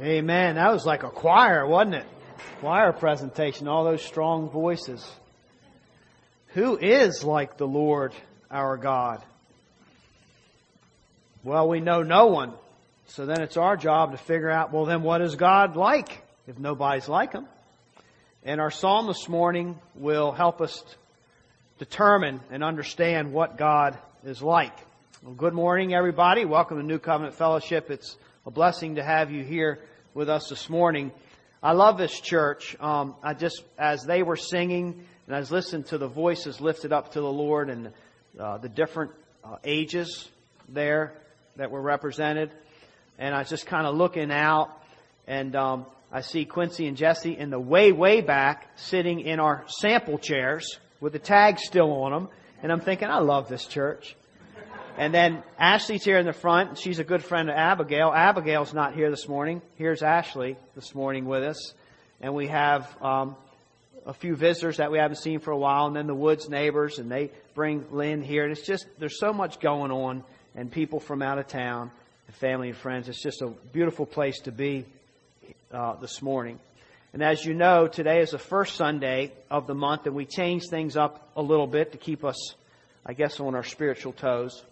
Amen. That was like a choir, wasn't it? Choir presentation, all those strong voices. Who is like the Lord our God? Well, we know no one. So then it's our job to figure out, well, then what is God like if nobody's like him? And our psalm this morning will help us determine and understand what God is like. Well, good morning, everybody. Welcome to New Covenant Fellowship. It's a blessing to have you here with us this morning. I love this church. Um, I just, as they were singing, and I was listening to the voices lifted up to the Lord and uh, the different uh, ages there that were represented, and I was just kind of looking out, and um, I see Quincy and Jesse in the way, way back, sitting in our sample chairs with the tags still on them, and I'm thinking, I love this church. And then Ashley's here in the front. She's a good friend of Abigail. Abigail's not here this morning. Here's Ashley this morning with us. And we have um, a few visitors that we haven't seen for a while, and then the Woods neighbors, and they bring Lynn here. And it's just, there's so much going on, and people from out of town, and family and friends. It's just a beautiful place to be uh, this morning. And as you know, today is the first Sunday of the month, and we change things up a little bit to keep us, I guess, on our spiritual toes.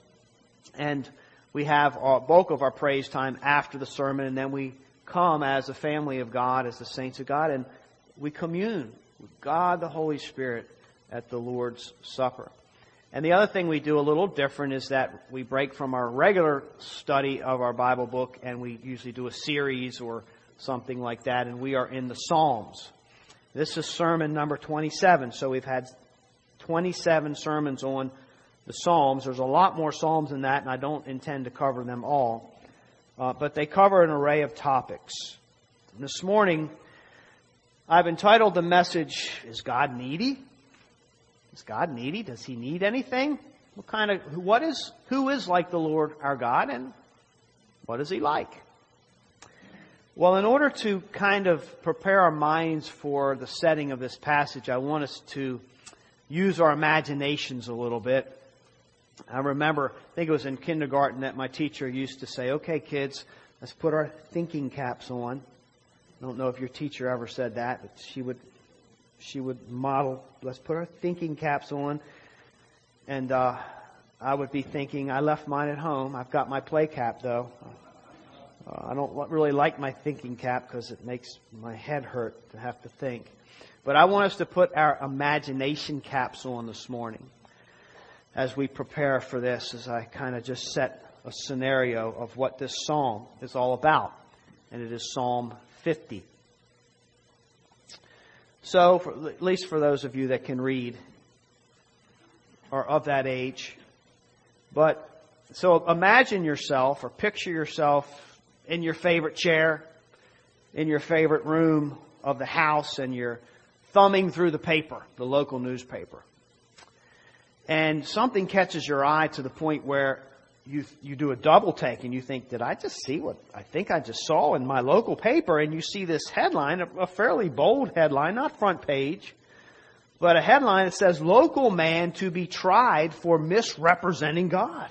And we have our bulk of our praise time after the sermon, and then we come as a family of God, as the saints of God, and we commune with God the Holy Spirit at the Lord's Supper. And the other thing we do a little different is that we break from our regular study of our Bible book, and we usually do a series or something like that, and we are in the Psalms. This is sermon number 27, so we've had 27 sermons on the Psalms. There's a lot more Psalms than that, and I don't intend to cover them all. Uh, but they cover an array of topics. This morning, I've entitled the message, Is God Needy? Is God needy? Does he need anything? What kind of, what is, who is like the Lord our God, and what is he like? Well, in order to kind of prepare our minds for the setting of this passage, I want us to use our imaginations a little bit. I remember, I think it was in kindergarten that my teacher used to say, okay, kids, let's put our thinking caps on. I don't know if your teacher ever said that, but she would, she would model, let's put our thinking caps on. And, uh, I would be thinking, I left mine at home. I've got my play cap though. Uh, I don't really like my thinking cap because it makes my head hurt to have to think. But I want us to put our imagination caps on this morning as we prepare for this, as I kind of just set a scenario of what this psalm is all about. And it is Psalm 50. So, for, at least for those of you that can read, or of that age, but so imagine yourself or picture yourself in your favorite chair, in your favorite room of the house, and you're thumbing through the paper, the local newspaper and something catches your eye to the point where you you do a double take and you think, did I just see what I think I just saw in my local paper? And you see this headline, a fairly bold headline, not front page, but a headline that says, "Local man to be tried for misrepresenting God."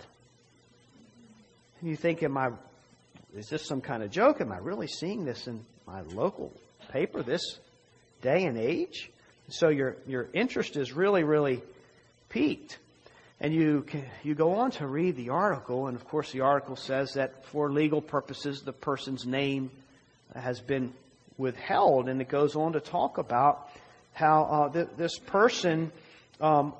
And you think, am I? Is this some kind of joke? Am I really seeing this in my local paper this day and age? So your your interest is really really piqued. And you, you go on to read the article, and of course, the article says that for legal purposes, the person's name has been withheld. And it goes on to talk about how uh, th- this person, um,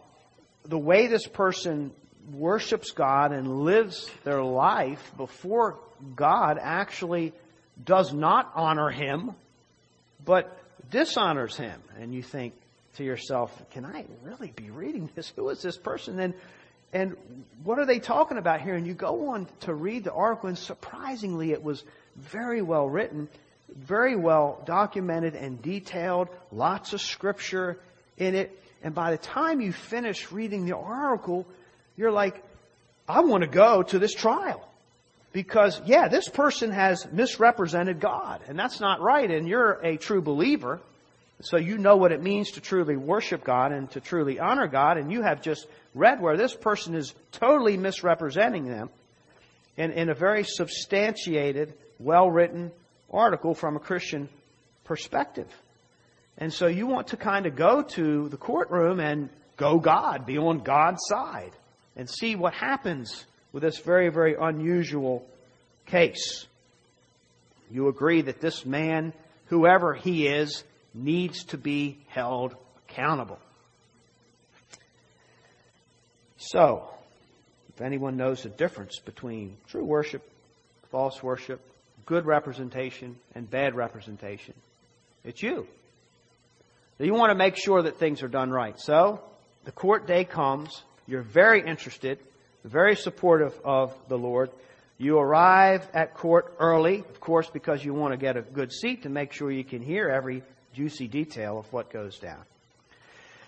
the way this person worships God and lives their life before God actually does not honor Him, but dishonors Him. And you think, to yourself, can I really be reading this? Who is this person? And, and what are they talking about here? And you go on to read the article, and surprisingly, it was very well written, very well documented and detailed, lots of scripture in it. And by the time you finish reading the article, you're like, I want to go to this trial. Because, yeah, this person has misrepresented God, and that's not right, and you're a true believer. So you know what it means to truly worship God and to truly honor God, and you have just read where this person is totally misrepresenting them in, in a very substantiated, well written article from a Christian perspective. And so you want to kind of go to the courtroom and go God, be on God's side, and see what happens with this very, very unusual case. You agree that this man, whoever he is, needs to be held accountable. So, if anyone knows the difference between true worship, false worship, good representation, and bad representation, it's you. You want to make sure that things are done right. So, the court day comes. You're very interested, very supportive of the Lord. You arrive at court early, of course, because you want to get a good seat to make sure you can hear every juicy detail of what goes down.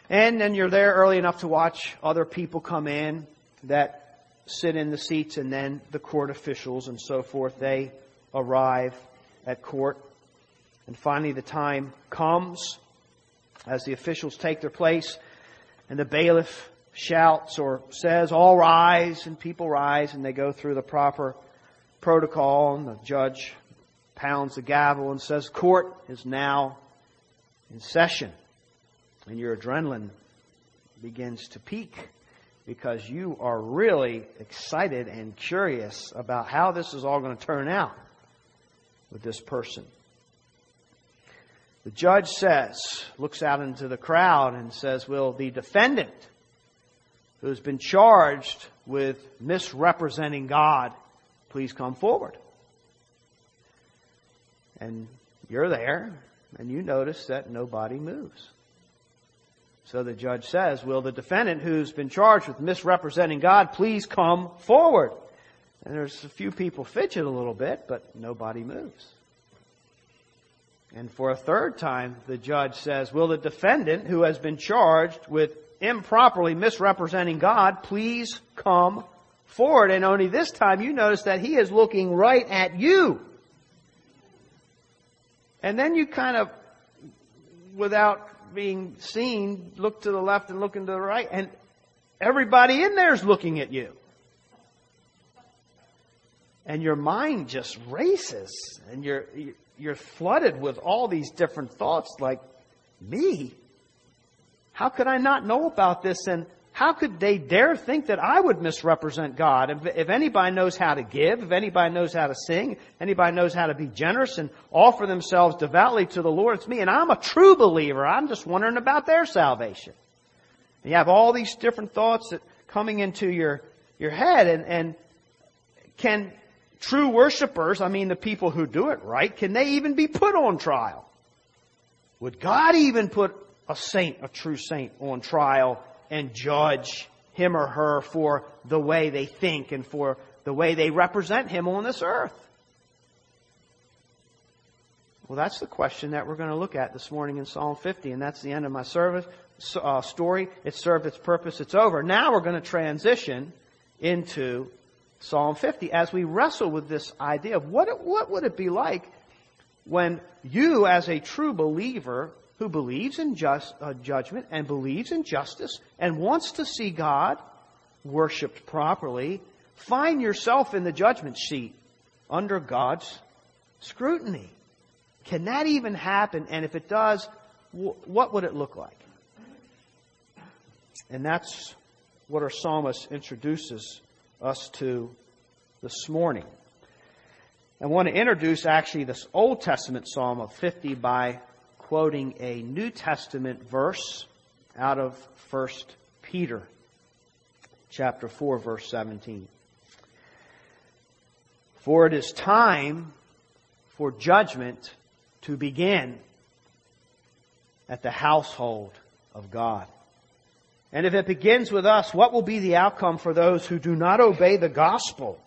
And then you're there early enough to watch other people come in that sit in the seats and then the court officials and so forth. They arrive at court. And finally the time comes as the officials take their place and the bailiff shouts or says, all rise, and people rise and they go through the proper protocol and the judge pounds the gavel and says, court is now in session. And your adrenaline begins to peak because you are really excited and curious about how this is all going to turn out with this person. The judge says, looks out into the crowd and says, Will the defendant who has been charged with misrepresenting God please come forward? And you're there, and you notice that nobody moves. So the judge says, Will the defendant who's been charged with misrepresenting God please come forward? And there's a few people fidget a little bit, but nobody moves. And for a third time, the judge says, Will the defendant who has been charged with improperly misrepresenting God please come forward? And only this time you notice that he is looking right at you. And then you kind of, without being seen, look to the left and look into the right, and everybody in there is looking at you. And your mind just races, and you're, you're flooded with all these different thoughts like, me? How could I not know about this? And how could they dare think that I would misrepresent God? If, if, anybody knows how to give, if anybody knows how to sing, anybody knows how to be generous and offer themselves devoutly to the Lord, it's me. And I'm a true believer. I'm just wondering about their salvation. And you have all these different thoughts that coming into your, your head and, and can, true worshipers, I mean the people who do it right, can they even be put on trial? Would God even put a saint, a true saint, on trial and judge him or her for the way they think and for the way they represent him on this earth? Well, that's the question that we're going to look at this morning in Psalm 50, and that's the end of my service uh, story. It served its purpose. It's over. Now we're going to transition into Psalm 50 as we wrestle with this idea of what, what would it be like when you, as a true believer who believes in just, uh, judgment and believes in justice and wants to see God worshipped properly, find yourself in the judgment seat under God's scrutiny. Can that even happen? And if it does, what would it look like? And that's what our psalmist introduces us to this morning. I want to introduce actually this Old Testament Psalm of 50 by quoting a New Testament verse out of 1 Peter chapter 4 verse 17. For it is time for judgment to begin at the household of God. And if it begins with us, what will be the outcome for those who do not obey the gospel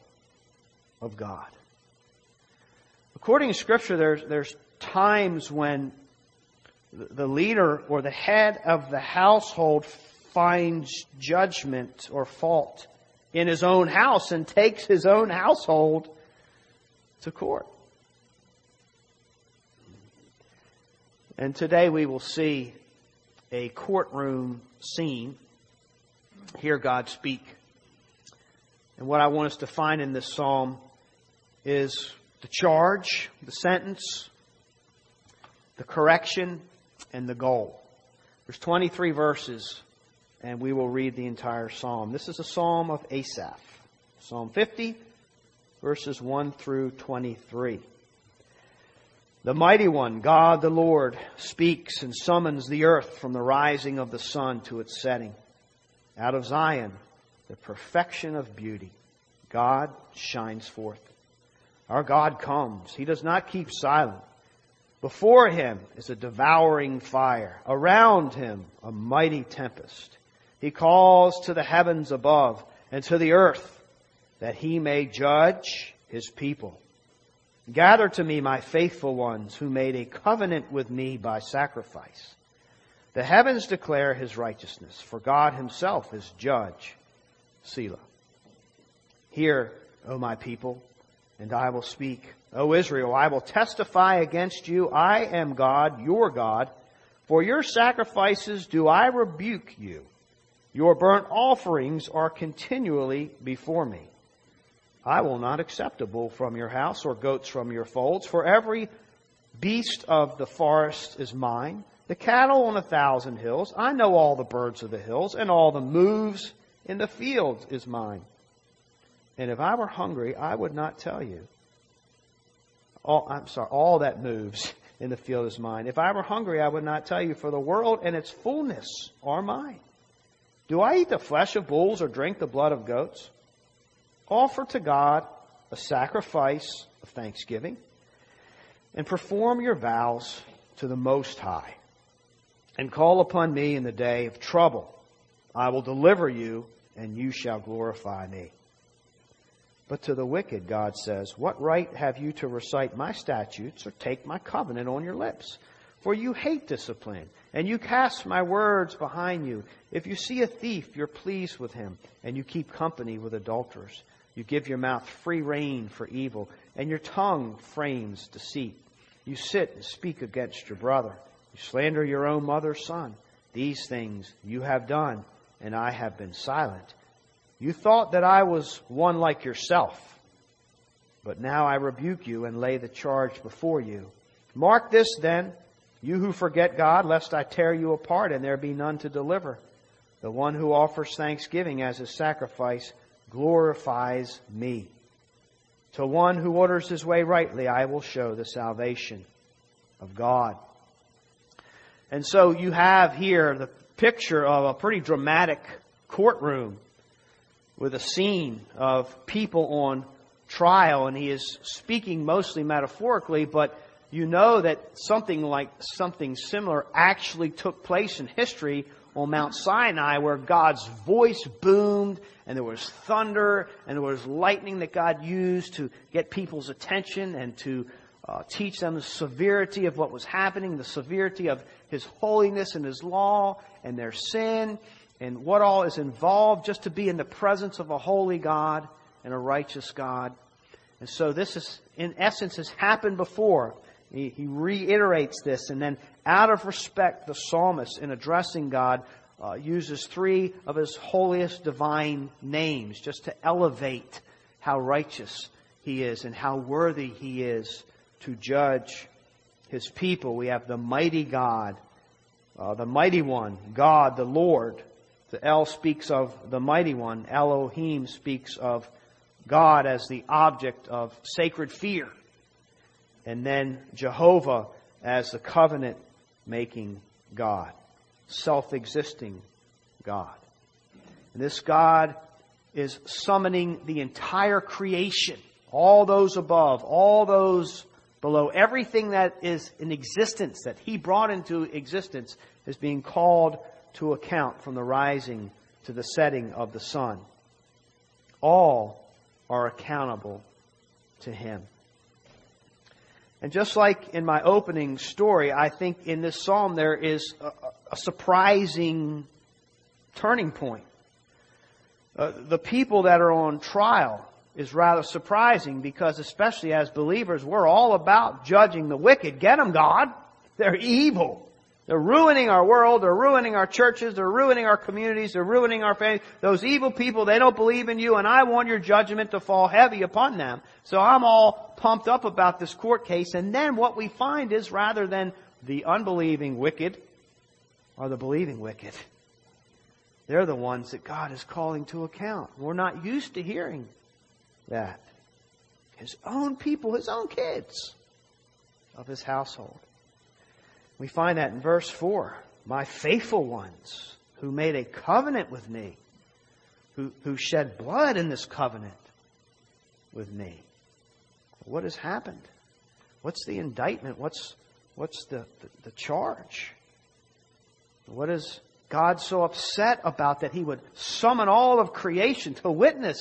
of God? According to Scripture, there's, there's times when the leader or the head of the household finds judgment or fault in his own house and takes his own household to court. And today we will see a courtroom scene, hear God speak. And what I want us to find in this psalm is the charge, the sentence, the correction, and the goal. There's 23 verses, and we will read the entire psalm. This is a psalm of Asaph. Psalm 50, verses 1 through 23. The mighty one, God the Lord, speaks and summons the earth from the rising of the sun to its setting. Out of Zion, the perfection of beauty, God shines forth. Our God comes. He does not keep silent. Before him is a devouring fire. Around him, a mighty tempest. He calls to the heavens above and to the earth that he may judge his people. Gather to me my faithful ones who made a covenant with me by sacrifice. The heavens declare his righteousness, for God himself is judge. Selah. Hear, O my people, and I will speak. O Israel, I will testify against you. I am God, your God. For your sacrifices do I rebuke you. Your burnt offerings are continually before me. I will not accept a bull from your house or goats from your folds, for every beast of the forest is mine, the cattle on a thousand hills. I know all the birds of the hills, and all the moves in the fields is mine. And if I were hungry, I would not tell you. All, I'm sorry, all that moves in the field is mine. If I were hungry, I would not tell you, for the world and its fullness are mine. Do I eat the flesh of bulls or drink the blood of goats? Offer to God a sacrifice of thanksgiving and perform your vows to the Most High and call upon me in the day of trouble. I will deliver you and you shall glorify me. But to the wicked, God says, What right have you to recite my statutes or take my covenant on your lips? For you hate discipline, and you cast my words behind you. If you see a thief, you're pleased with him, and you keep company with adulterers. You give your mouth free rein for evil, and your tongue frames deceit. You sit and speak against your brother. You slander your own mother's son. These things you have done, and I have been silent. You thought that I was one like yourself, but now I rebuke you and lay the charge before you. Mark this then, you who forget God, lest I tear you apart and there be none to deliver. The one who offers thanksgiving as a sacrifice glorifies me. To one who orders his way rightly, I will show the salvation of God. And so you have here the picture of a pretty dramatic courtroom with a scene of people on trial, and he is speaking mostly metaphorically, but you know that something like something similar actually took place in history on Mount Sinai where God's voice boomed and there was thunder and there was lightning that God used to get people's attention and to uh, teach them the severity of what was happening, the severity of His holiness and His law and their sin and what all is involved just to be in the presence of a holy God and a righteous God. And so this is, in essence, has happened before. He, he reiterates this, and then out of respect, the psalmist, in addressing God, uh, uses three of his holiest divine names just to elevate how righteous he is and how worthy he is to judge his people. We have the mighty God, uh, the mighty one, God, the Lord. The El speaks of the mighty one. Elohim speaks of God as the object of sacred fear and then Jehovah as the covenant making God, self existing God. And this God is summoning the entire creation, all those above, all those below, everything that is in existence, that He brought into existence, is being called to account from the rising to the setting of the sun. All are accountable to Him. And just like in my opening story, I think in this psalm there is a, a surprising turning point. Uh, the people that are on trial is rather surprising because, especially as believers, we're all about judging the wicked. Get them, God. They're evil. They're ruining our world. They're ruining our churches. They're ruining our communities. They're ruining our families. Those evil people, they don't believe in you and I want your judgment to fall heavy upon them. So I'm all pumped up about this court case. And then what we find is rather than the unbelieving wicked are the believing wicked. They're the ones that God is calling to account. We're not used to hearing that. His own people, his own kids of his household. We find that in verse 4. My faithful ones who made a covenant with me, who, who shed blood in this covenant with me. What has happened? What's the indictment? What's, what's the, the, the charge? What is God so upset about that he would summon all of creation to witness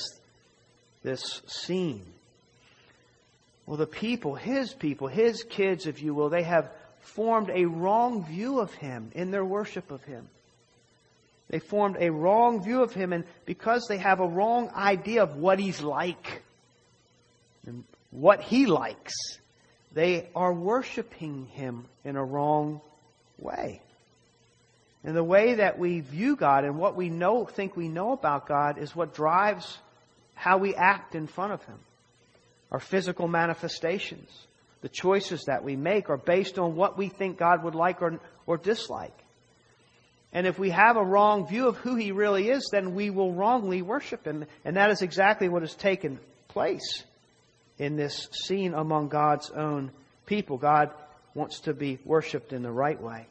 this scene? Well, the people, his people, his kids, if you will, they have formed a wrong view of him in their worship of him. They formed a wrong view of him, and because they have a wrong idea of what he's like and what he likes, they are worshiping him in a wrong way. And the way that we view God and what we know, think we know about God is what drives how we act in front of him. Our physical manifestations the choices that we make are based on what we think God would like or, or dislike. And if we have a wrong view of who He really is, then we will wrongly worship Him. And that is exactly what has taken place in this scene among God's own people. God wants to be worshiped in the right way.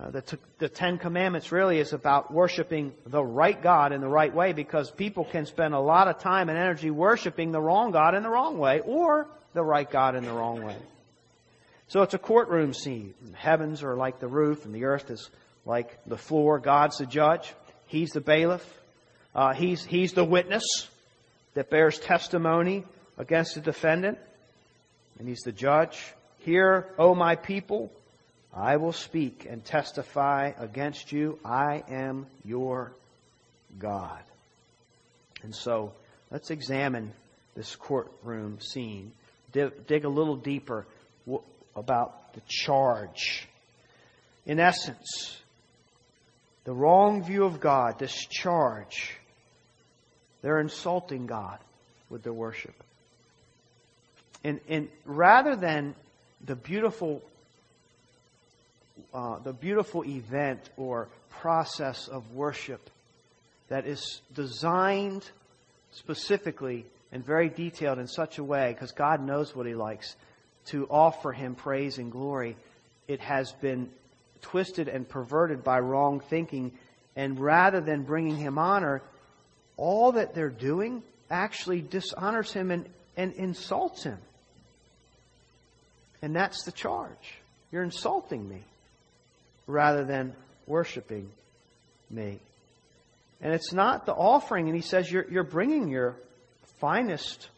Uh, the, t- the Ten Commandments really is about worshiping the right God in the right way because people can spend a lot of time and energy worshiping the wrong God in the wrong way or the right God in the wrong way. So it's a courtroom scene. The heavens are like the roof, and the earth is like the floor. God's the judge. He's the bailiff. Uh, he's, he's the witness that bears testimony against the defendant. And he's the judge. Hear, O my people, I will speak and testify against you. I am your God. And so let's examine this courtroom scene dig, a little deeper about the charge. In essence, the wrong view of God, this charge, they're insulting God with their worship. And, and rather than the beautiful, uh, the beautiful event or process of worship that is designed specifically and very detailed in such a way, because God knows what He likes, to offer Him praise and glory, it has been twisted and perverted by wrong thinking. And rather than bringing Him honor, all that they're doing actually dishonors Him and, and insults Him. And that's the charge. You're insulting me rather than worshiping me. And it's not the offering. And he says, you're, you're bringing your finest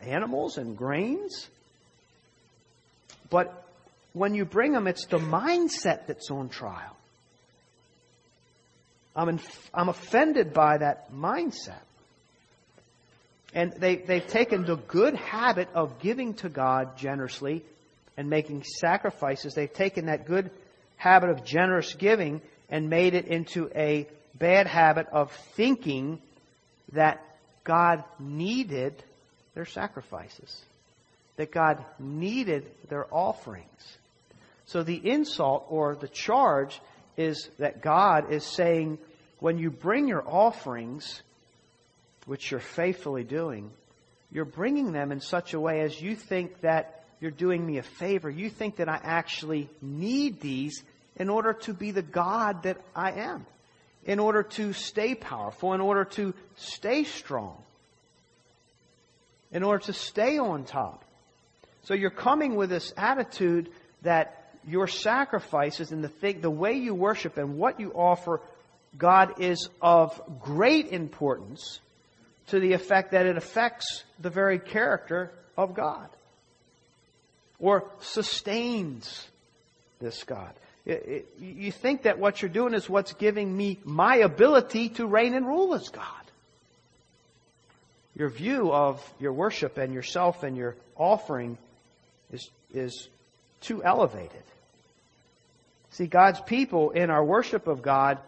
animals and grains. But when you bring them, it's the mindset that's on trial. I'm, in, I'm offended by that mindset. And they, they've taken the good habit of giving to God generously and making sacrifices. They've taken that good habit of generous giving and made it into a bad habit of thinking that God needed their sacrifices, that God needed their offerings. So the insult or the charge is that God is saying, when you bring your offerings, which you're faithfully doing, you're bringing them in such a way as you think that you're doing me a favor. You think that I actually need these in order to be the God that I am in order to stay powerful, in order to stay strong, in order to stay on top. So you're coming with this attitude that your sacrifices and the thing, the way you worship and what you offer God is of great importance to the effect that it affects the very character of God or sustains this God you think that what you're doing is what's giving me my ability to reign and rule as God. Your view of your worship and yourself and your offering is, is too elevated. See, God's people in our worship of God,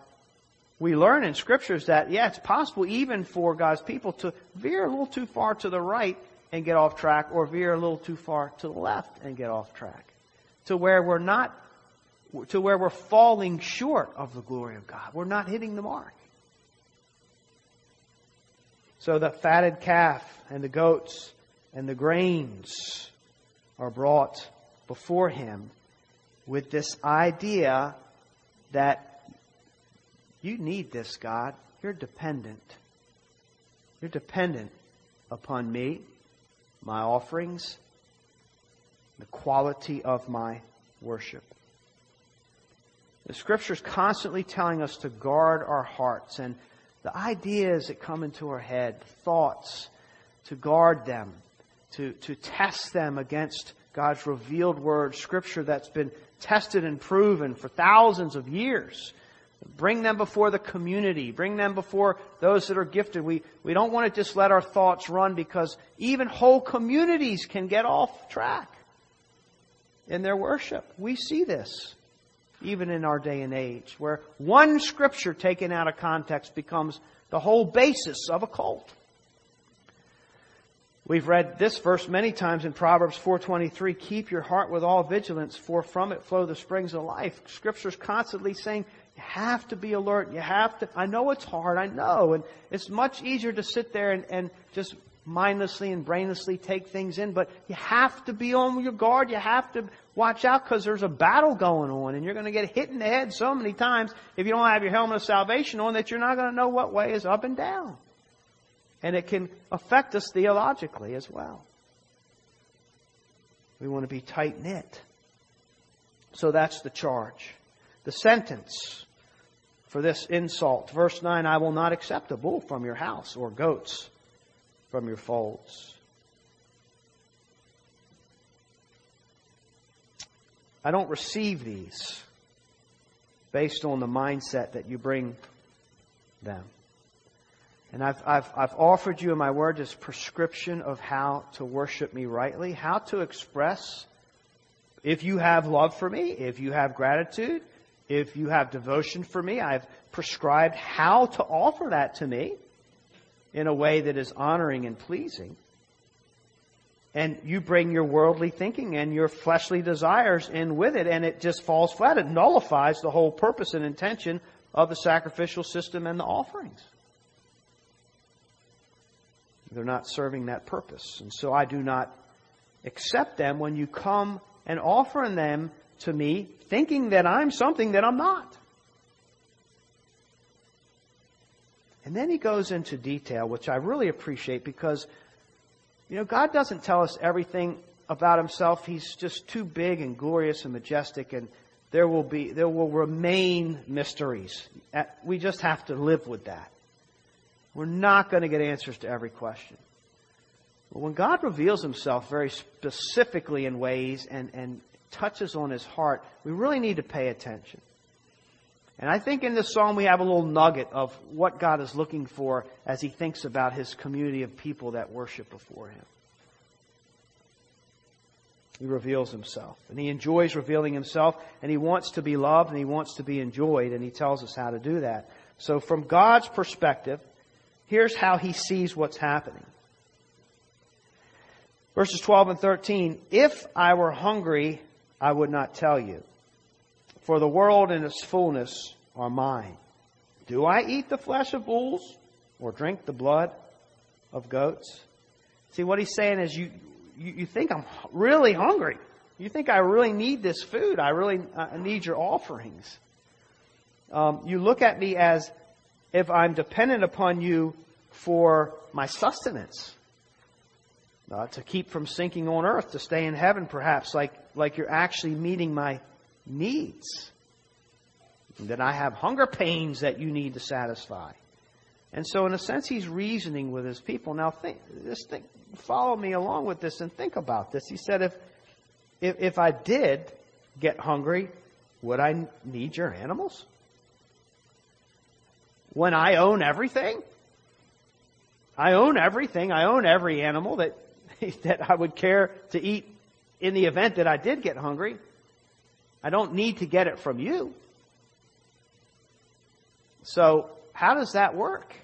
we learn in scriptures that, yeah, it's possible even for God's people to veer a little too far to the right and get off track or veer a little too far to the left and get off track. To where we're not, to where we're falling short of the glory of God. We're not hitting the mark. So the fatted calf and the goats and the grains are brought before him with this idea that you need this, God. You're dependent. You're dependent upon me, my offerings, the quality of my worship. The scripture is constantly telling us to guard our hearts and the ideas that come into our head, thoughts, to guard them, to, to test them against God's revealed word, scripture that's been tested and proven for thousands of years. Bring them before the community. Bring them before those that are gifted. We, we don't want to just let our thoughts run because even whole communities can get off track in their worship. We see this even in our day and age, where one scripture taken out of context becomes the whole basis of a cult. We've read this verse many times in Proverbs 4:23, keep your heart with all vigilance for from it flow the springs of life. Scripture's constantly saying you have to be alert. You have to I know it's hard, I know, and it's much easier to sit there and, and just mindlessly and brainlessly take things in, but you have to be on your guard. You have to watch out because there's a battle going on and you're going to get hit in the head so many times if you don't have your helmet of salvation on that you're not going to know what way is up and down. And it can affect us theologically as well. We want to be tight knit. So that's the charge. The sentence for this insult. Verse 9, I will not accept a bull from your house or goats from your faults. I don't receive these based on the mindset that you bring them. And I've, I've, I've offered you in my word this prescription of how to worship me rightly, how to express if you have love for me, if you have gratitude, if you have devotion for me. I've prescribed how to offer that to me in a way that is honoring and pleasing. And you bring your worldly thinking and your fleshly desires in with it, and it just falls flat. It nullifies the whole purpose and intention of the sacrificial system and the offerings. They're not serving that purpose. And so I do not accept them when you come and offer them to me thinking that I'm something that I'm not. And then he goes into detail, which I really appreciate because, you know, God doesn't tell us everything about himself. He's just too big and glorious and majestic and there will be, there will remain mysteries. Uh, we just have to live with that. We're not going to get answers to every question. But when God reveals himself very specifically in ways and, and touches on his heart, we really need to pay attention. And I think in this psalm we have a little nugget of what God is looking for as he thinks about his community of people that worship before him. He reveals himself. And he enjoys revealing himself, and he wants to be loved, and he wants to be enjoyed, and he tells us how to do that. So from God's perspective, here's how he sees what's happening. Verses 12 and 13, If I were hungry, I would not tell you for the world and its fullness are mine. Do I eat the flesh of bulls or drink the blood of goats? See, what he's saying is you, you, you think I'm really hungry. You think I really need this food. I really uh, need your offerings. Um, you look at me as if I'm dependent upon you for my sustenance. Uh, to keep from sinking on earth, to stay in heaven perhaps, like, like you're actually meeting my needs. That I have hunger pains that you need to satisfy. And so, in a sense, he's reasoning with his people. Now, think, just think, follow me along with this and think about this. He said, if, if, if I did get hungry, would I need your animals? When I own everything? I own everything. I own every animal that, that I would care to eat in the event that I did get hungry. I don't need to get it from you. So, how does that work?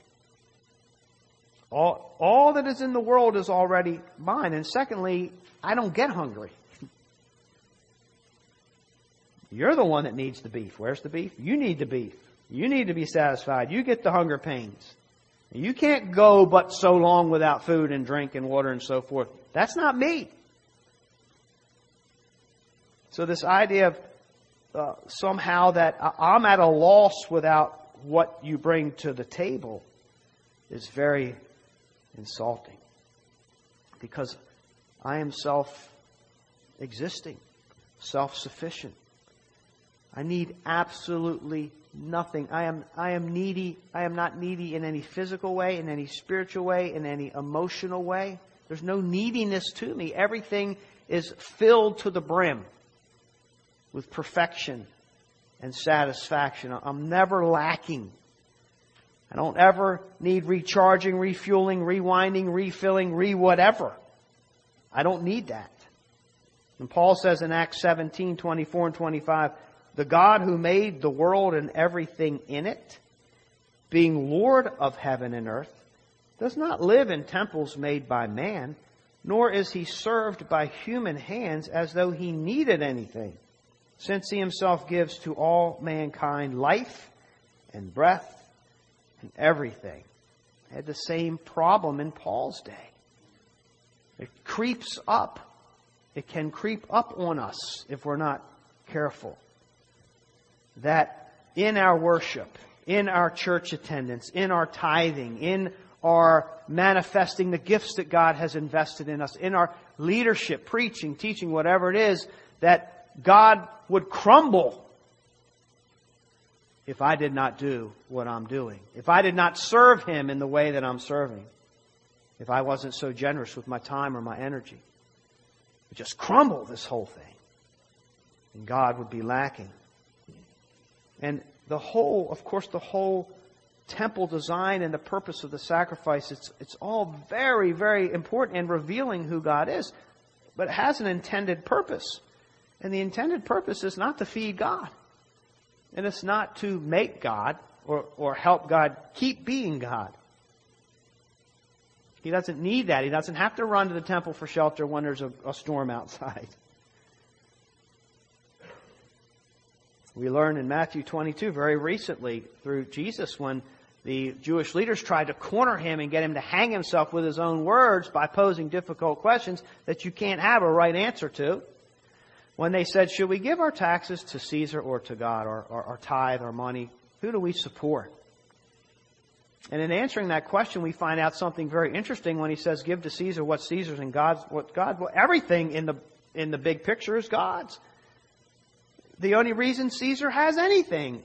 All, all that is in the world is already mine. And secondly, I don't get hungry. You're the one that needs the beef. Where's the beef? You need the beef. You need to be satisfied. You get the hunger pains. You can't go but so long without food and drink and water and so forth. That's not me. So this idea of uh, somehow that I'm at a loss without what you bring to the table is very insulting. Because I am self existing, self sufficient. I need absolutely nothing. I am, I am needy. I am not needy in any physical way, in any spiritual way, in any emotional way. There's no neediness to me. Everything is filled to the brim with perfection and satisfaction. I'm never lacking. I don't ever need recharging, refueling, rewinding, refilling, re whatever. I don't need that. And Paul says in Acts 17, 24 and 25, the God who made the world and everything in it, being Lord of heaven and earth, does not live in temples made by man, nor is he served by human hands as though he needed anything, since he himself gives to all mankind life and breath and everything. had the same problem in Paul's day. It creeps up. It can creep up on us if we're not careful that in our worship, in our church attendance, in our tithing, in our manifesting the gifts that God has invested in us, in our leadership, preaching, teaching, whatever it is, that God would crumble if I did not do what I'm doing. If I did not serve Him in the way that I'm serving. If I wasn't so generous with my time or my energy. It just crumble this whole thing. And God would be lacking. And the whole, of course, the whole temple design and the purpose of the sacrifice, it's, it's all very, very important in revealing who God is. But it has an intended purpose. And the intended purpose is not to feed God. And it's not to make God or, or help God keep being God. He doesn't need that. He doesn't have to run to the temple for shelter when there's a, a storm outside. We learn in Matthew 22 very recently through Jesus when the Jewish leaders tried to corner him and get him to hang himself with his own words by posing difficult questions that you can't have a right answer to. When they said, should we give our taxes to Caesar or to God, or our tithe, our money? Who do we support? And in answering that question, we find out something very interesting when he says, give to Caesar what Caesar's and God's what God, well, everything in the, in the big picture is God's. The only reason Caesar has anything,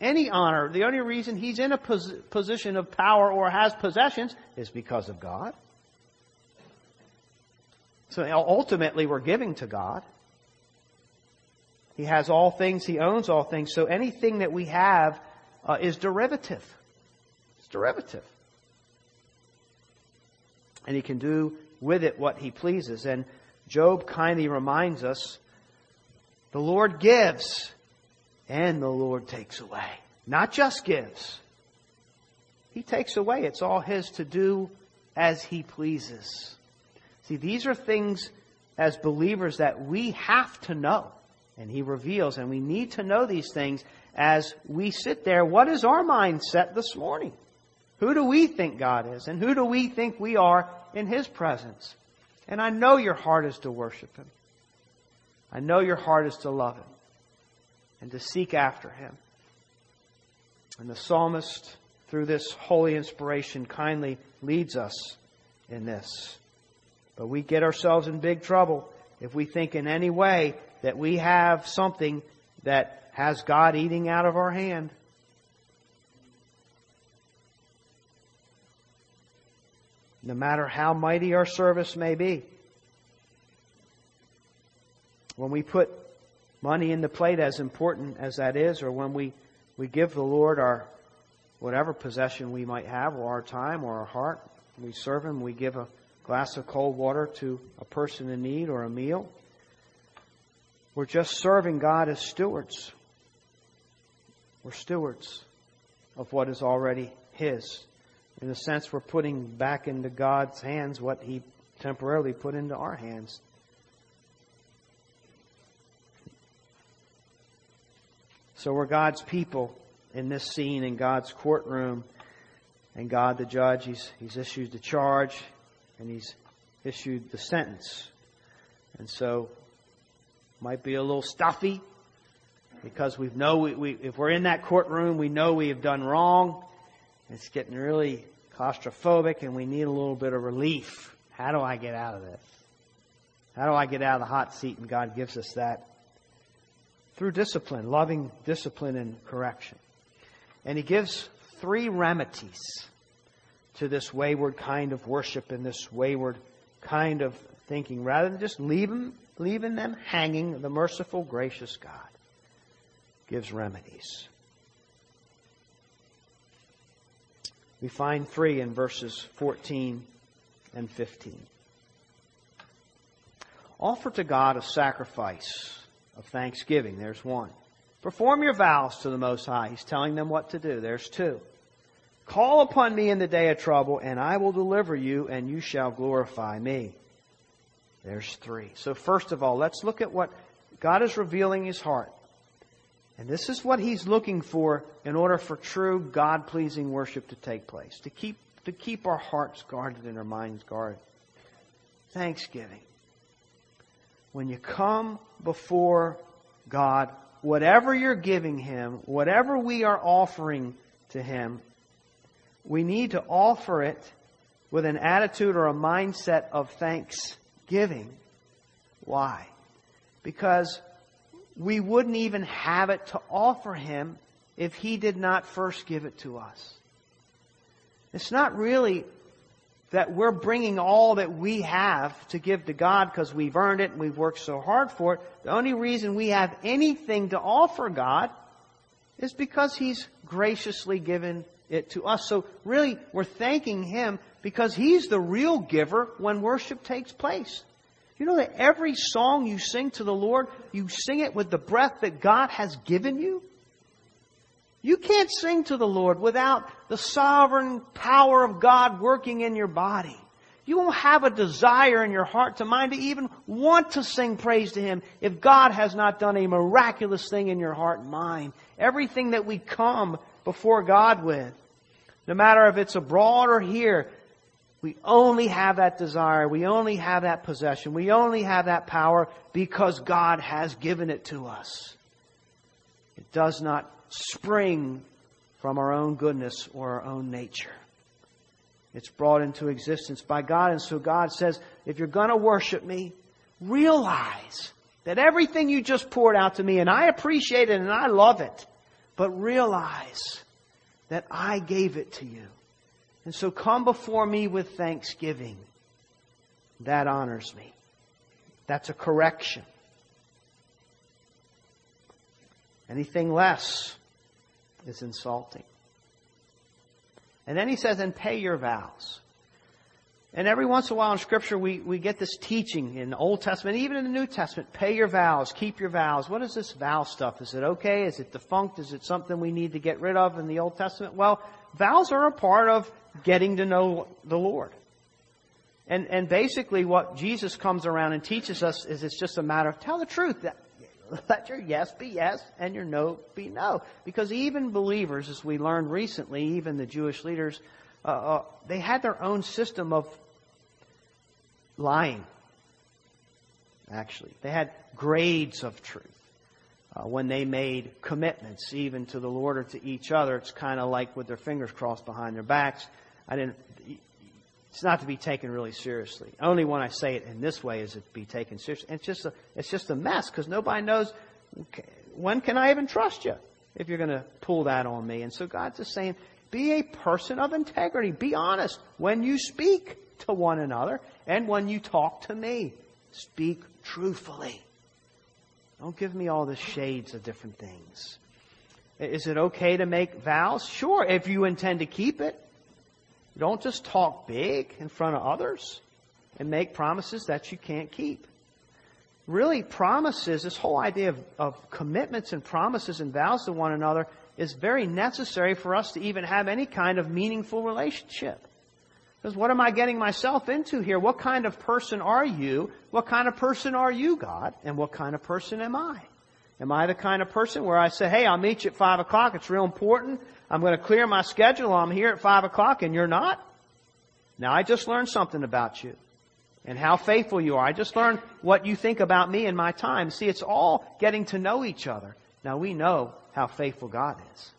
any honor, the only reason he's in a pos- position of power or has possessions is because of God. So ultimately, we're giving to God. He has all things, He owns all things. So anything that we have uh, is derivative. It's derivative. And He can do with it what He pleases. And Job kindly reminds us the Lord gives and the Lord takes away. Not just gives. He takes away. It's all His to do as He pleases. See, these are things as believers that we have to know. And He reveals, and we need to know these things as we sit there. What is our mindset this morning? Who do we think God is? And who do we think we are in His presence? And I know your heart is to worship Him. I know your heart is to love Him and to seek after Him. And the psalmist, through this holy inspiration, kindly leads us in this. But we get ourselves in big trouble if we think in any way that we have something that has God eating out of our hand. No matter how mighty our service may be. When we put money in the plate, as important as that is, or when we, we give the Lord our whatever possession we might have, or our time, or our heart, we serve Him, we give a glass of cold water to a person in need or a meal. We're just serving God as stewards. We're stewards of what is already His. In a sense, we're putting back into God's hands what He temporarily put into our hands. So we're God's people in this scene in God's courtroom. And God, the judge, He's, he's issued the charge and He's issued the sentence. And so, might be a little stuffy because we know we, we, if we're in that courtroom, we know we have done wrong. It's getting really claustrophobic and we need a little bit of relief. How do I get out of this? How do I get out of the hot seat? And God gives us that through discipline, loving discipline and correction. And He gives three remedies to this wayward kind of worship and this wayward kind of thinking. Rather than just them, leaving them hanging, the merciful, gracious God gives remedies. We find three in verses 14 and 15. Offer to God a sacrifice of thanksgiving. There's one. Perform your vows to the Most High. He's telling them what to do. There's two. Call upon me in the day of trouble, and I will deliver you, and you shall glorify me. There's three. So, first of all, let's look at what God is revealing His heart. And this is what He's looking for in order for true God pleasing worship to take place, to keep, to keep our hearts guarded and our minds guarded. Thanksgiving. When you come before God, whatever you're giving Him, whatever we are offering to Him, we need to offer it with an attitude or a mindset of thanksgiving. Why? Because we wouldn't even have it to offer Him if He did not first give it to us. It's not really that we're bringing all that we have to give to God because we've earned it and we've worked so hard for it. The only reason we have anything to offer God is because He's graciously given it to us. So really, we're thanking Him because He's the real giver when worship takes place. You know that every song you sing to the Lord, you sing it with the breath that God has given you? You can't sing to the Lord without the sovereign power of God working in your body. You won't have a desire in your heart to mind to even want to sing praise to Him if God has not done a miraculous thing in your heart and mind. Everything that we come before God with, no matter if it's abroad or here, we only have that desire. We only have that possession. We only have that power because God has given it to us. It does not spring from our own goodness or our own nature. It's brought into existence by God. And so God says, if you're going to worship me, realize that everything you just poured out to me, and I appreciate it and I love it, but realize that I gave it to you. And so come before me with thanksgiving. That honors me. That's a correction. Anything less is insulting. And then he says, and pay your vows. And every once in a while in Scripture, we, we get this teaching in the Old Testament, even in the New Testament. Pay your vows, keep your vows. What is this vow stuff? Is it okay? Is it defunct? Is it something we need to get rid of in the Old Testament? Well, vows are a part of getting to know the Lord. And, and basically what Jesus comes around and teaches us is it's just a matter of tell the truth. That let your yes be yes and your no be no. Because even believers, as we learned recently, even the Jewish leaders, uh, uh, they had their own system of lying. Actually, they had grades of truth. Uh, when they made commitments, even to the Lord or to each other, it's kind of like with their fingers crossed behind their backs. I didn't it's not to be taken really seriously. Only when I say it in this way is it to be taken seriously. it's just a, it's just a mess because nobody knows when can I even trust you if you're going to pull that on me. And so God's just saying, be a person of integrity. Be honest when you speak to one another and when you talk to me. Speak truthfully. Don't give me all the shades of different things. Is it okay to make vows? Sure, if you intend to keep it. Don't just talk big in front of others and make promises that you can't keep. really promises, this whole idea of, of commitments and promises and vows to one another is very necessary for us to even have any kind of meaningful relationship. Because what am I getting myself into here? What kind of person are you? What kind of person are you, God? And what kind of person am I? Am I the kind of person where I say, hey, I'll meet you at five o'clock. It's real important. I'm going to clear my schedule. I'm here at five o'clock and you're not? Now I just learned something about you and how faithful you are. I just learned what you think about me and my time. See, it's all getting to know each other. Now we know how faithful God is.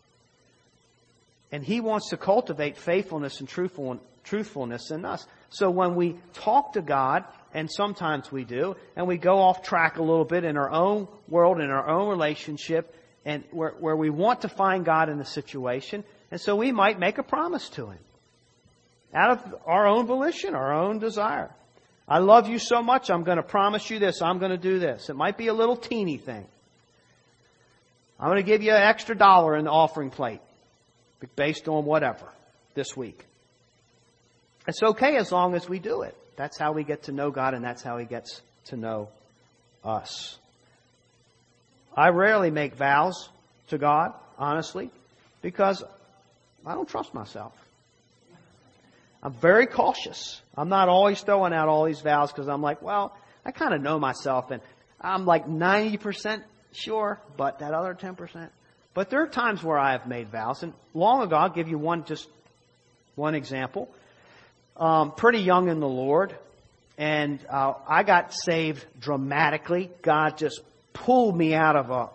And He wants to cultivate faithfulness and truthfulness in us. So when we talk to God, and sometimes we do, and we go off track a little bit in our own world, in our own relationship, and where, where we want to find God in the situation, and so we might make a promise to Him. Out of our own volition, our own desire. I love you so much, I'm going to promise you this, I'm going to do this. It might be a little teeny thing. I'm going to give you an extra dollar in the offering plate based on whatever this week. It's okay as long as we do it. That's how we get to know God and that's how He gets to know us. I rarely make vows to God, honestly, because I don't trust myself. I'm very cautious. I'm not always throwing out all these vows because I'm like, well, I kind of know myself and I'm like 90% sure, but that other 10%. But there are times where I have made vows, and long ago, I'll give you one, just one example. Um, pretty young in the Lord, and uh, I got saved dramatically. God just pulled me out of a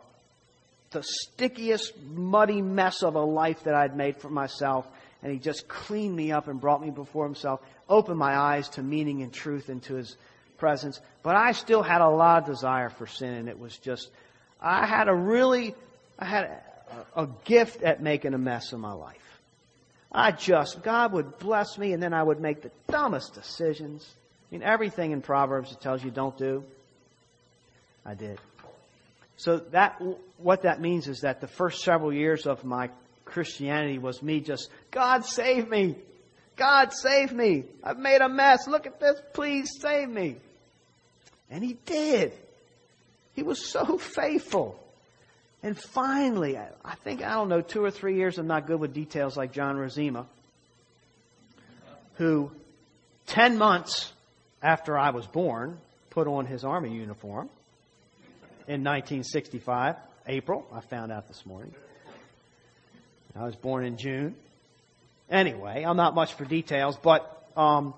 the stickiest, muddy mess of a life that I'd made for myself, and He just cleaned me up and brought me before Himself, opened my eyes to meaning and truth and to His presence. But I still had a lot of desire for sin, and it was just I had a really, I had a, a gift at making a mess of my life. I just, God would bless me and then I would make the dumbest decisions. I mean, everything in Proverbs it tells you don't do, I did. So that, what that means is that the first several years of my Christianity was me just, God save me! God save me! I've made a mess. Look at this. Please save me. And He did. He was so faithful. And finally, I think, I don't know, two or three years, I'm not good with details like John Rosima, who 10 months after I was born, put on his army uniform in 1965, April. I found out this morning. I was born in June. Anyway, I'm not much for details, but um,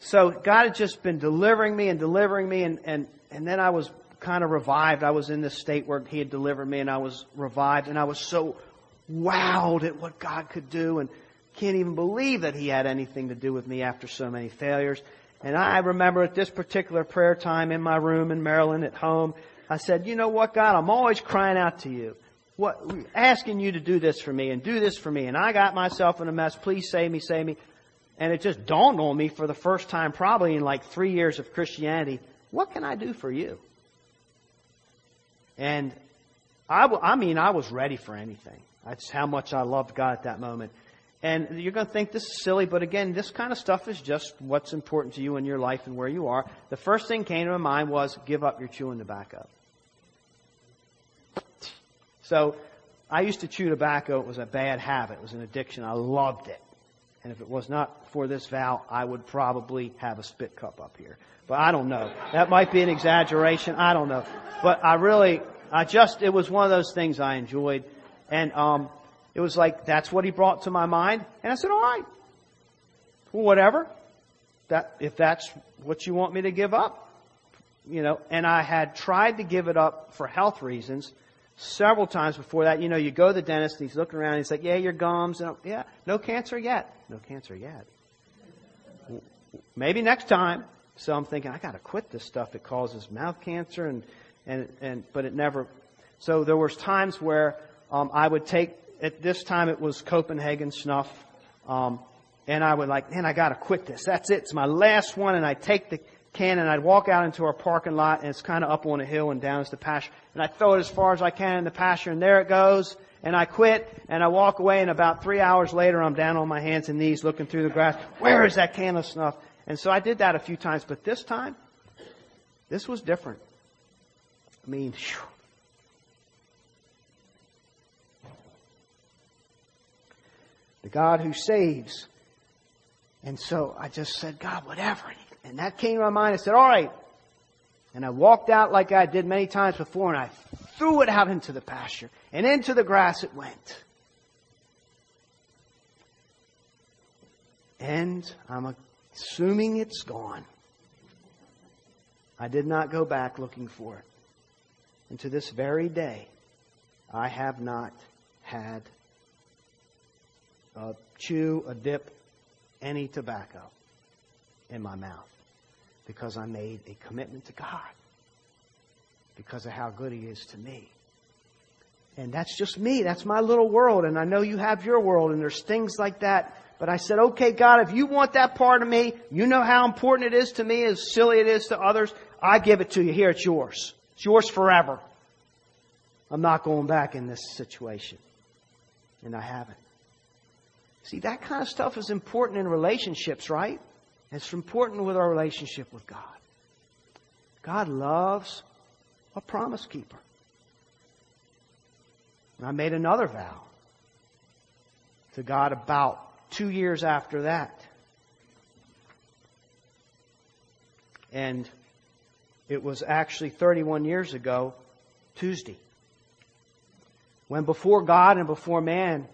so God had just been delivering me and delivering me, and, and, and then I was kind of revived. I was in this state where He had delivered me and I was revived and I was so wowed at what God could do and can't even believe that He had anything to do with me after so many failures. And I remember at this particular prayer time in my room in Maryland at home, I said, you know what, God, I'm always crying out to you. What, asking you to do this for me and do this for me. And I got myself in a mess. Please save me, save me. And it just dawned on me for the first time probably in like three years of Christianity. What can I do for you? And I, I mean, I was ready for anything. That's how much I loved God at that moment. And you're going to think this is silly, but again, this kind of stuff is just what's important to you in your life and where you are. The first thing came to my mind was give up your chewing tobacco. So I used to chew tobacco. It was a bad habit. It was an addiction. I loved it. And if it was not for this vow, I would probably have a spit cup up here. But I don't know. That might be an exaggeration. I don't know. But I really, I just, it was one of those things I enjoyed. And, um, it was like, that's what he brought to my mind. And I said, all right. Well, whatever. That, if that's what you want me to give up, you know, and I had tried to give it up for health reasons several times before that. You know, you go to the dentist and he's looking around and he's like, yeah, your gums. And yeah, no cancer yet. No cancer yet. Maybe next time. So I'm thinking, I got to quit this stuff. It causes mouth cancer, and and and but it never. So there was times where um, I would take. At this time, it was Copenhagen snuff, um, and I would like, man, I got to quit this. That's it. It's my last one, and I take the can and I'd walk out into our parking lot, and it's kind of up on a hill, and down is the pasture, and I throw it as far as I can in the pasture, and there it goes. And I quit, and I walk away, and about three hours later, I'm down on my hands and knees looking through the grass. Where is that can of snuff? And so I did that a few times, but this time, this was different. I mean, whew. the God who saves. And so I just said, God, whatever. And that came to my mind. I said, all right. And I walked out like I did many times before and I threw it out into the pasture. And into the grass it went. And I'm assuming it's gone. I did not go back looking for it. And to this very day, I have not had a chew, a dip, any tobacco in my mouth because I made a commitment to God because of how good He is to me. And that's just me. That's my little world. And I know you have your world and there's things like that. But I said, okay, God, if you want that part of me, you know how important it is to me, as silly it is to others, I give it to you. Here, it's yours. It's yours forever. I'm not going back in this situation. And I haven't. See, that kind of stuff is important in relationships, right? It's important with our relationship with God. God loves a promise keeper. And I made another vow to God about two years after that. And it was actually 31 years ago, Tuesday, when before God and before man,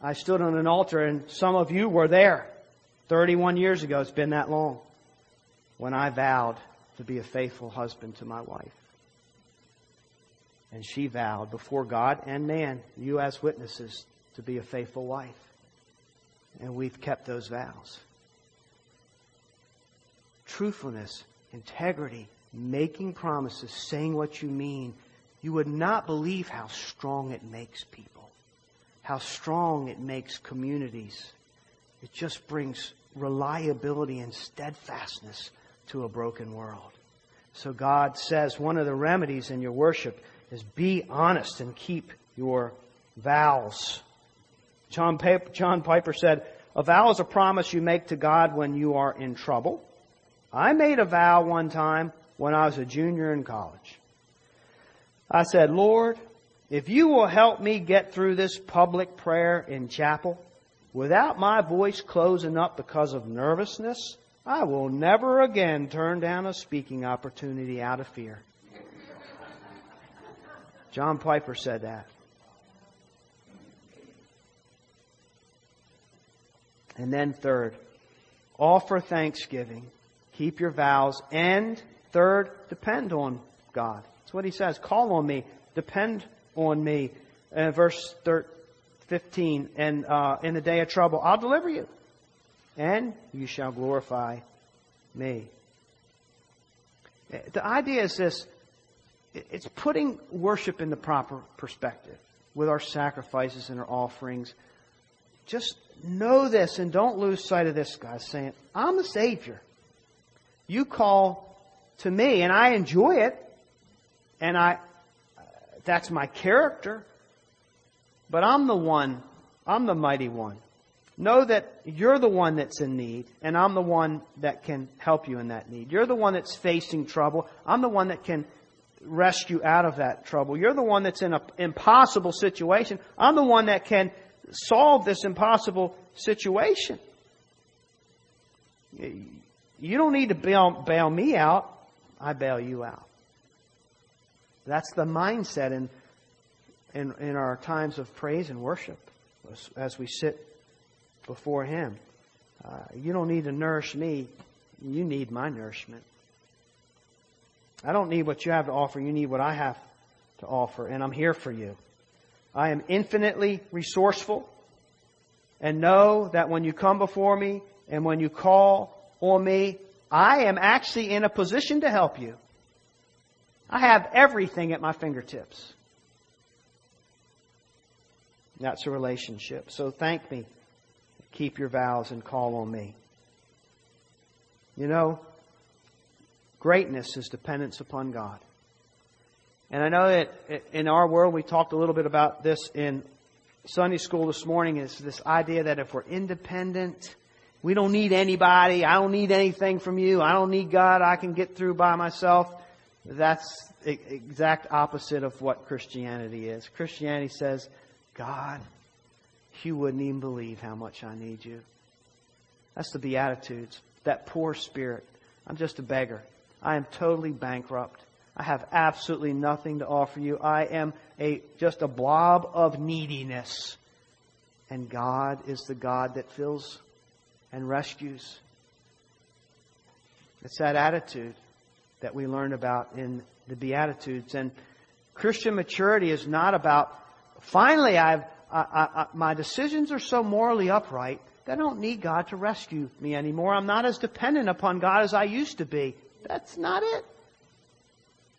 I stood on an altar and some of you were there 31 years ago. It's been that long when I vowed to be a faithful husband to my wife. And she vowed before God and man, you as witnesses, to be a faithful wife. And we've kept those vows. Truthfulness, integrity, making promises, saying what you mean. You would not believe how strong it makes people how strong it makes communities. It just brings reliability and steadfastness to a broken world. So God says one of the remedies in your worship is be honest and keep your vows. John Piper, said, a vow is a promise you make to God when you are in trouble. I made a vow one time when I was a junior in college. I said, Lord, if you will help me get through this public prayer in chapel without my voice closing up because of nervousness, I will never again turn down a speaking opportunity out of fear. John Piper said that. And then third, offer thanksgiving. Keep your vows. And third, depend on God. That's what he says. Call on me. Depend on me. Uh, verse 13, 15, and uh, in the day of trouble, I'll deliver you, and you shall glorify me. The idea is this it's putting worship in the proper perspective with our sacrifices and our offerings. Just know this and don't lose sight of this, guys, saying, I'm the Savior. You call to me, and I enjoy it, and I, that's my character. But I'm the one, I'm the mighty one. Know that you're the one that's in need, and I'm the one that can help you in that need. You're the one that's facing trouble. I'm the one that can rescue out of that trouble. You're the one that's in an impossible situation. I'm the one that can solve this impossible situation. You don't need to bail, bail me out. I bail you out. That's the mindset in, in, in our times of praise and worship as, as we sit before Him. Uh, you don't need to nourish me. You need my nourishment. I don't need what you have to offer. You need what I have to offer, and I'm here for you. I am infinitely resourceful, and know that when you come before me and when you call on me, I am actually in a position to help you. I have everything at my fingertips. That's a relationship. So thank me. Keep your vows and call on me. You know, greatness is dependence upon God. And I know that in our world, we talked a little bit about this in Sunday school this morning, is this idea that if we're independent, we don't need anybody, I don't need anything from you, I don't need God, I can get through by myself. That's the exact opposite of what Christianity is. Christianity says, God, you wouldn't even believe how much I need you. That's the Beatitudes. That poor spirit. I'm just a beggar. I am totally bankrupt. I have absolutely nothing to offer you. I am a, just a blob of neediness. And God is the God that fills and rescues. It's that attitude that we learn about in the Beatitudes. And Christian maturity is not about, finally, I've, I, I, my decisions are so morally upright that I don't need God to rescue me anymore. I'm not as dependent upon God as I used to be. That's not it.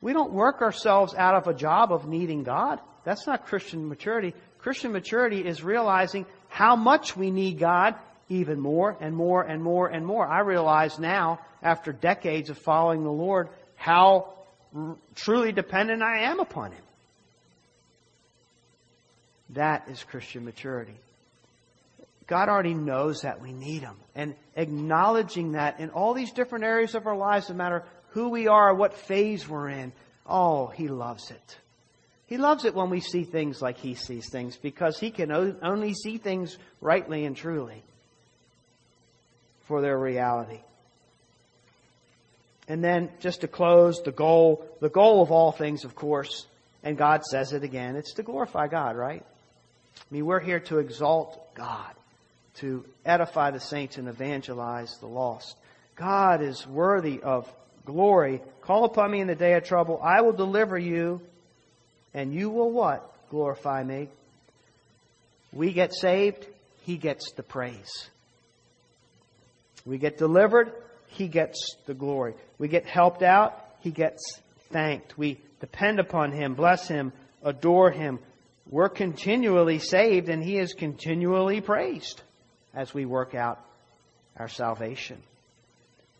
We don't work ourselves out of a job of needing God. That's not Christian maturity. Christian maturity is realizing how much we need God even more and more and more and more. I realize now, after decades of following the Lord, how r- truly dependent I am upon Him. That is Christian maturity. God already knows that we need Him. And acknowledging that in all these different areas of our lives, no matter who we are, what phase we're in, oh, He loves it. He loves it when we see things like He sees things because He can only see things rightly and truly for their reality. And then, just to close, the goal, the goal of all things, of course, and God says it again, it's to glorify God, right? I mean, we're here to exalt God to edify the saints and evangelize the lost. God is worthy of glory. Call upon me in the day of trouble. I will deliver you, and you will what? Glorify me. We get saved, He gets the praise. We get delivered, He gets the glory. We get helped out, He gets thanked. We depend upon Him, bless Him, adore Him. We're continually saved, and He is continually praised as we work out our salvation.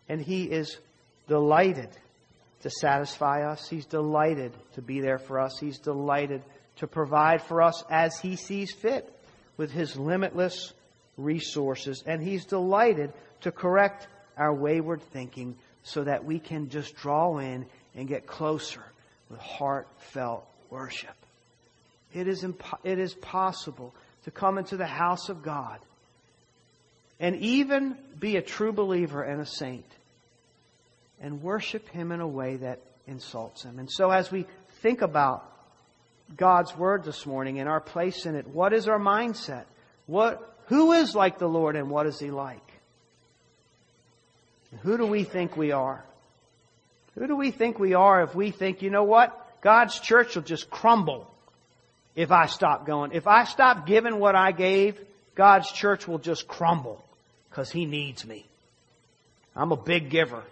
And He is delighted to satisfy us. He's delighted to be there for us. He's delighted to provide for us as He sees fit with His limitless resources. And He's delighted to correct our wayward thinking so that we can just draw in and get closer with heartfelt worship. It is, impo- it is possible to come into the house of God and even be a true believer and a saint and worship Him in a way that insults Him. And so as we think about God's Word this morning and our place in it, what is our mindset? What, who is like the Lord and what is He like? Who do we think we are? Who do we think we are if we think, you know what? God's church will just crumble if I stop going. If I stop giving what I gave, God's church will just crumble because He needs me. I'm a big giver.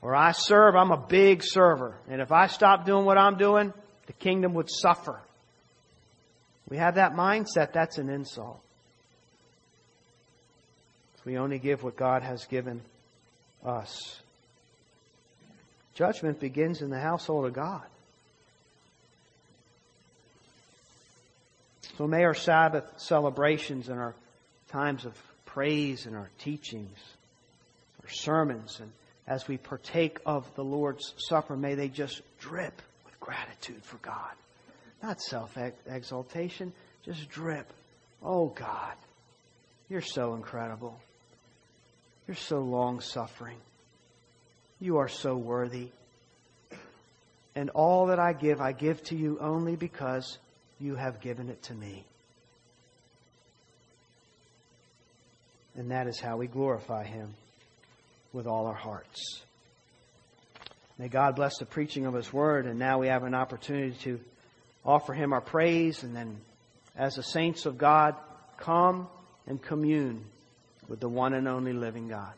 Or I serve, I'm a big server. And if I stop doing what I'm doing, the kingdom would suffer. We have that mindset, that's an insult. We only give what God has given us. Judgment begins in the household of God. So may our Sabbath celebrations and our times of praise and our teachings, our sermons, and as we partake of the Lord's Supper, may they just drip with gratitude for God. Not self exaltation, just drip. Oh God, you're so incredible. You're so long suffering. You are so worthy. And all that I give, I give to you only because you have given it to me. And that is how we glorify Him with all our hearts. May God bless the preaching of His Word, and now we have an opportunity to offer Him our praise, and then, as the saints of God, come and commune with the one and only living God.